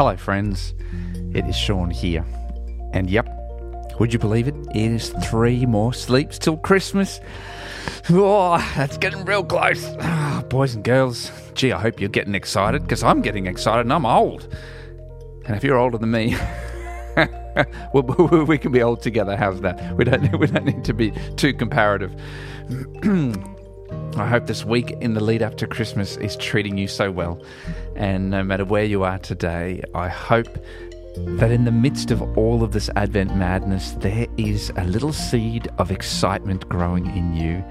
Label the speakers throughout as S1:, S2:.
S1: Hello, friends. It is Sean here. And yep, would you believe it? It is three more sleeps till Christmas. Oh, that's getting real close. Ah, boys and girls, gee, I hope you're getting excited because I'm getting excited and I'm old. And if you're older than me, we can be old together. How's that? We don't, we don't need to be too comparative. I hope this week in the lead up to Christmas is treating you so well. And no matter where you are today, I hope that in the midst of all of this Advent madness, there is a little seed of excitement growing in you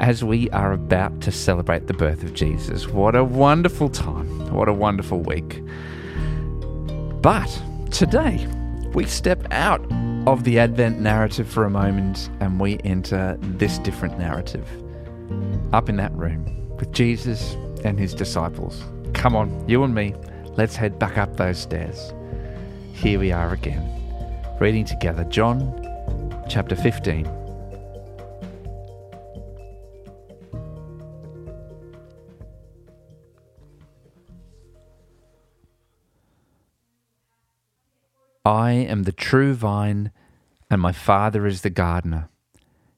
S1: as we are about to celebrate the birth of Jesus. What a wonderful time! What a wonderful week. But today, we step out of the Advent narrative for a moment and we enter this different narrative up in that room with Jesus and his disciples. Come on, you and me, let's head back up those stairs. Here we are again, reading together John chapter 15. I am the true vine, and my Father is the gardener.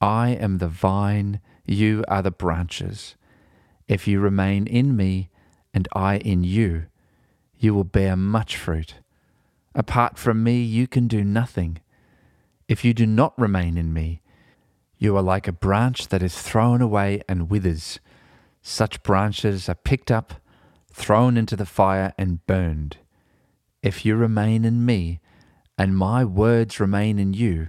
S1: I am the vine, you are the branches. If you remain in me, and I in you, you will bear much fruit. Apart from me, you can do nothing. If you do not remain in me, you are like a branch that is thrown away and withers. Such branches are picked up, thrown into the fire, and burned. If you remain in me, and my words remain in you,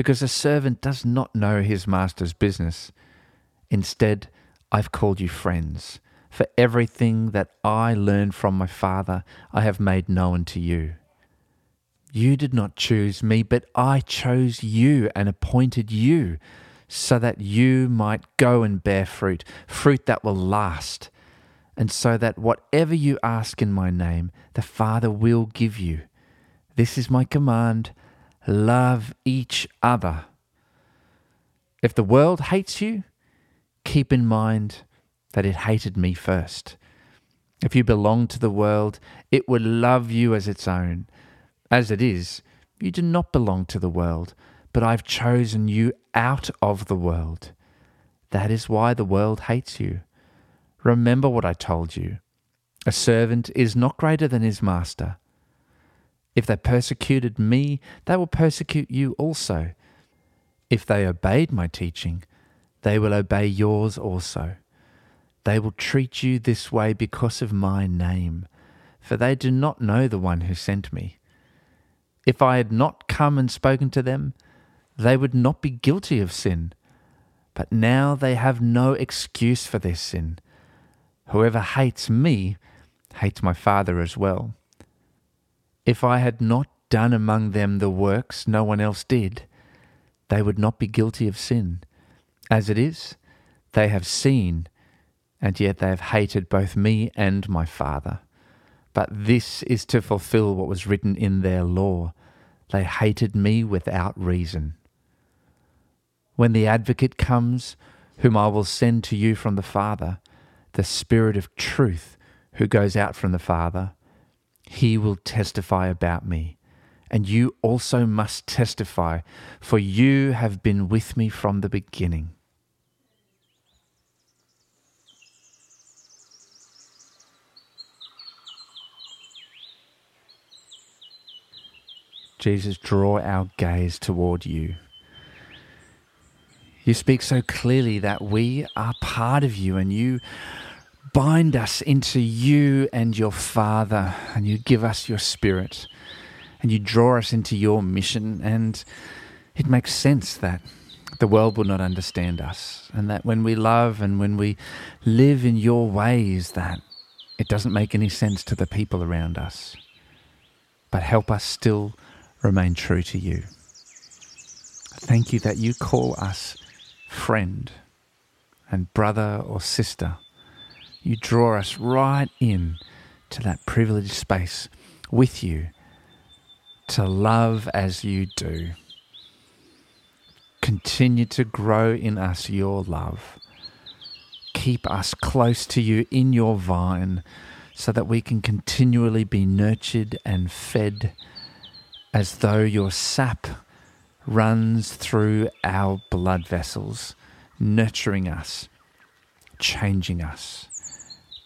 S1: because a servant does not know his master's business. Instead, I've called you friends, for everything that I learned from my Father I have made known to you. You did not choose me, but I chose you and appointed you so that you might go and bear fruit, fruit that will last, and so that whatever you ask in my name, the Father will give you. This is my command love each other. If the world hates you, keep in mind that it hated me first. If you belong to the world, it would love you as its own. As it is, you do not belong to the world, but I've chosen you out of the world. That is why the world hates you. Remember what I told you. A servant is not greater than his master. If they persecuted me, they will persecute you also. If they obeyed my teaching, they will obey yours also. They will treat you this way because of my name, for they do not know the one who sent me. If I had not come and spoken to them, they would not be guilty of sin. But now they have no excuse for their sin. Whoever hates me hates my Father as well. If I had not done among them the works no one else did, they would not be guilty of sin. As it is, they have seen, and yet they have hated both me and my Father. but this is to fulfill what was written in their law. They hated me without reason. When the advocate comes, whom I will send to you from the Father, the Spirit of truth who goes out from the Father, he will testify about me. And you also must testify, for you have been with me from the beginning. Jesus, draw our gaze toward you. You speak so clearly that we are part of you and you bind us into you and your Father, and you give us your Spirit, and you draw us into your mission. And it makes sense that the world will not understand us, and that when we love and when we live in your ways, that it doesn't make any sense to the people around us. But help us still remain true to you. Thank you that you call us friend and brother or sister. You draw us right in to that privileged space with you to love as you do. Continue to grow in us your love. Keep us close to you in your vine so that we can continually be nurtured and fed as though your sap runs through our blood vessels, nurturing us, changing us,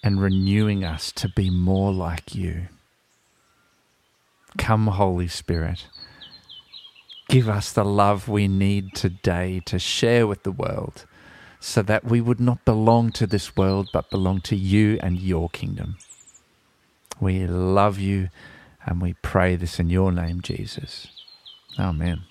S1: and renewing us to be more like you. Come, Holy Spirit. Give us the love we need today to share with the world so that we would not belong to this world but belong to you and your kingdom. We love you and we pray this in your name, Jesus. Amen.